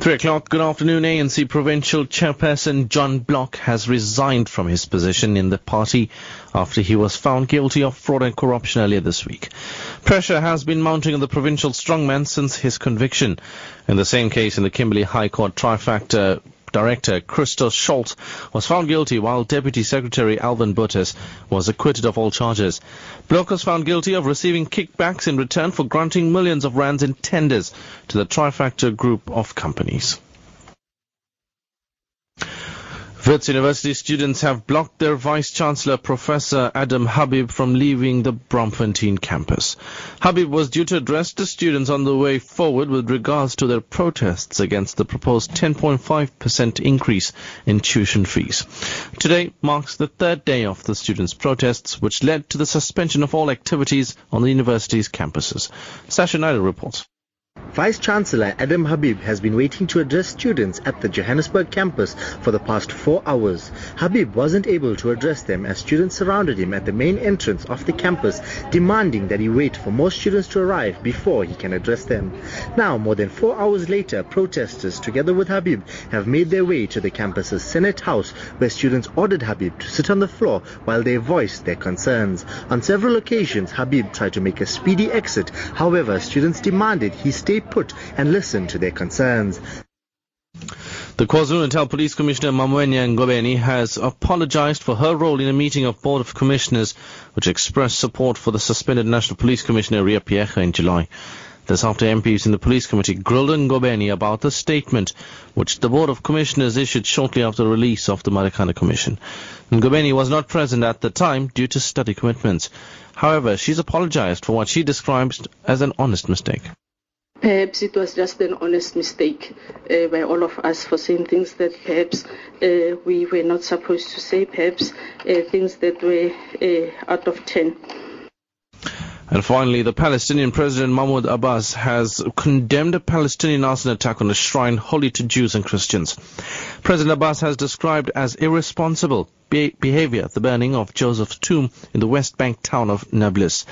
Three o'clock, good afternoon. ANC provincial chairperson John Block has resigned from his position in the party after he was found guilty of fraud and corruption earlier this week. Pressure has been mounting on the provincial strongman since his conviction. In the same case in the Kimberley High Court trifecta, Director Christos Scholtz was found guilty while Deputy Secretary Alvin Botes was acquitted of all charges. Block was found guilty of receiving kickbacks in return for granting millions of rands in tenders to the Trifecta group of companies. Wits University students have blocked their Vice Chancellor Professor Adam Habib from leaving the Braamfontein campus. Habib was due to address the students on the way forward with regards to their protests against the proposed 10.5% increase in tuition fees. Today marks the third day of the students' protests, which led to the suspension of all activities on the university's campuses. Sasha Naidoo reports. Vice Chancellor Adam Habib has been waiting to address students at the Johannesburg campus for the past four hours. Habib wasn't able to address them as students surrounded him at the main entrance of the campus, demanding that he wait for more students to arrive before he can address them. Now, more than four hours later, protesters, together with Habib, have made their way to the campus's Senate House, where students ordered Habib to sit on the floor while they voiced their concerns. On several occasions, Habib tried to make a speedy exit. However, students demanded he stay put and listen to their concerns. The KwaZulu-Natal Police Commissioner Mmamonnye Ngobeni has apologized for her role in a meeting of Board of Commissioners which expressed support for the suspended National Police Commissioner Ria Phiyega in July. This after MPs in the Police Committee grilled Ngobeni about the statement which the Board of Commissioners issued shortly after the release of the Marikana Commission. Ngobeni was not present at the time due to study commitments. However, she's apologized for what she describes as an honest mistake. Perhaps it was just an honest mistake uh, by all of us for saying things that perhaps uh, we were not supposed to say, perhaps uh, things that were uh, out of turn. And finally, the Palestinian President Mahmoud Abbas has condemned a Palestinian arson attack on a shrine holy to Jews and Christians. President Abbas has described as irresponsible be- behavior the burning of Joseph's tomb in the West Bank town of Nablus.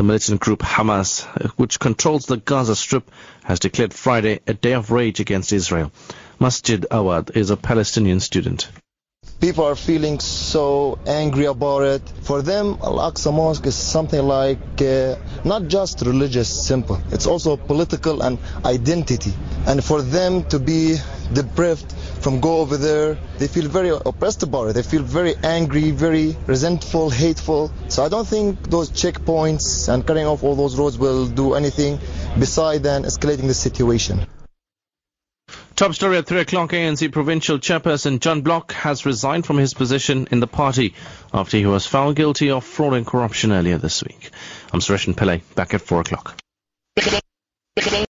The militant group Hamas, which controls the Gaza Strip, has declared Friday a day of rage against Israel. Masjid Awad is a Palestinian student. People are feeling so angry about it. For them, Al-Aqsa Mosque is something like uh, not just religious, simple. It's also political and identity. And for them to be deprived from go over there, they feel very oppressed about it. They feel very angry, very resentful, hateful. So I don't think those checkpoints and cutting off all those roads will do anything beside than escalating the situation. Top story at 3 o'clock, ANC provincial chairperson John Block has resigned from his position in the party after he was found guilty of fraud and corruption earlier this week. I'm Suresh Pillay, back at 4 o'clock.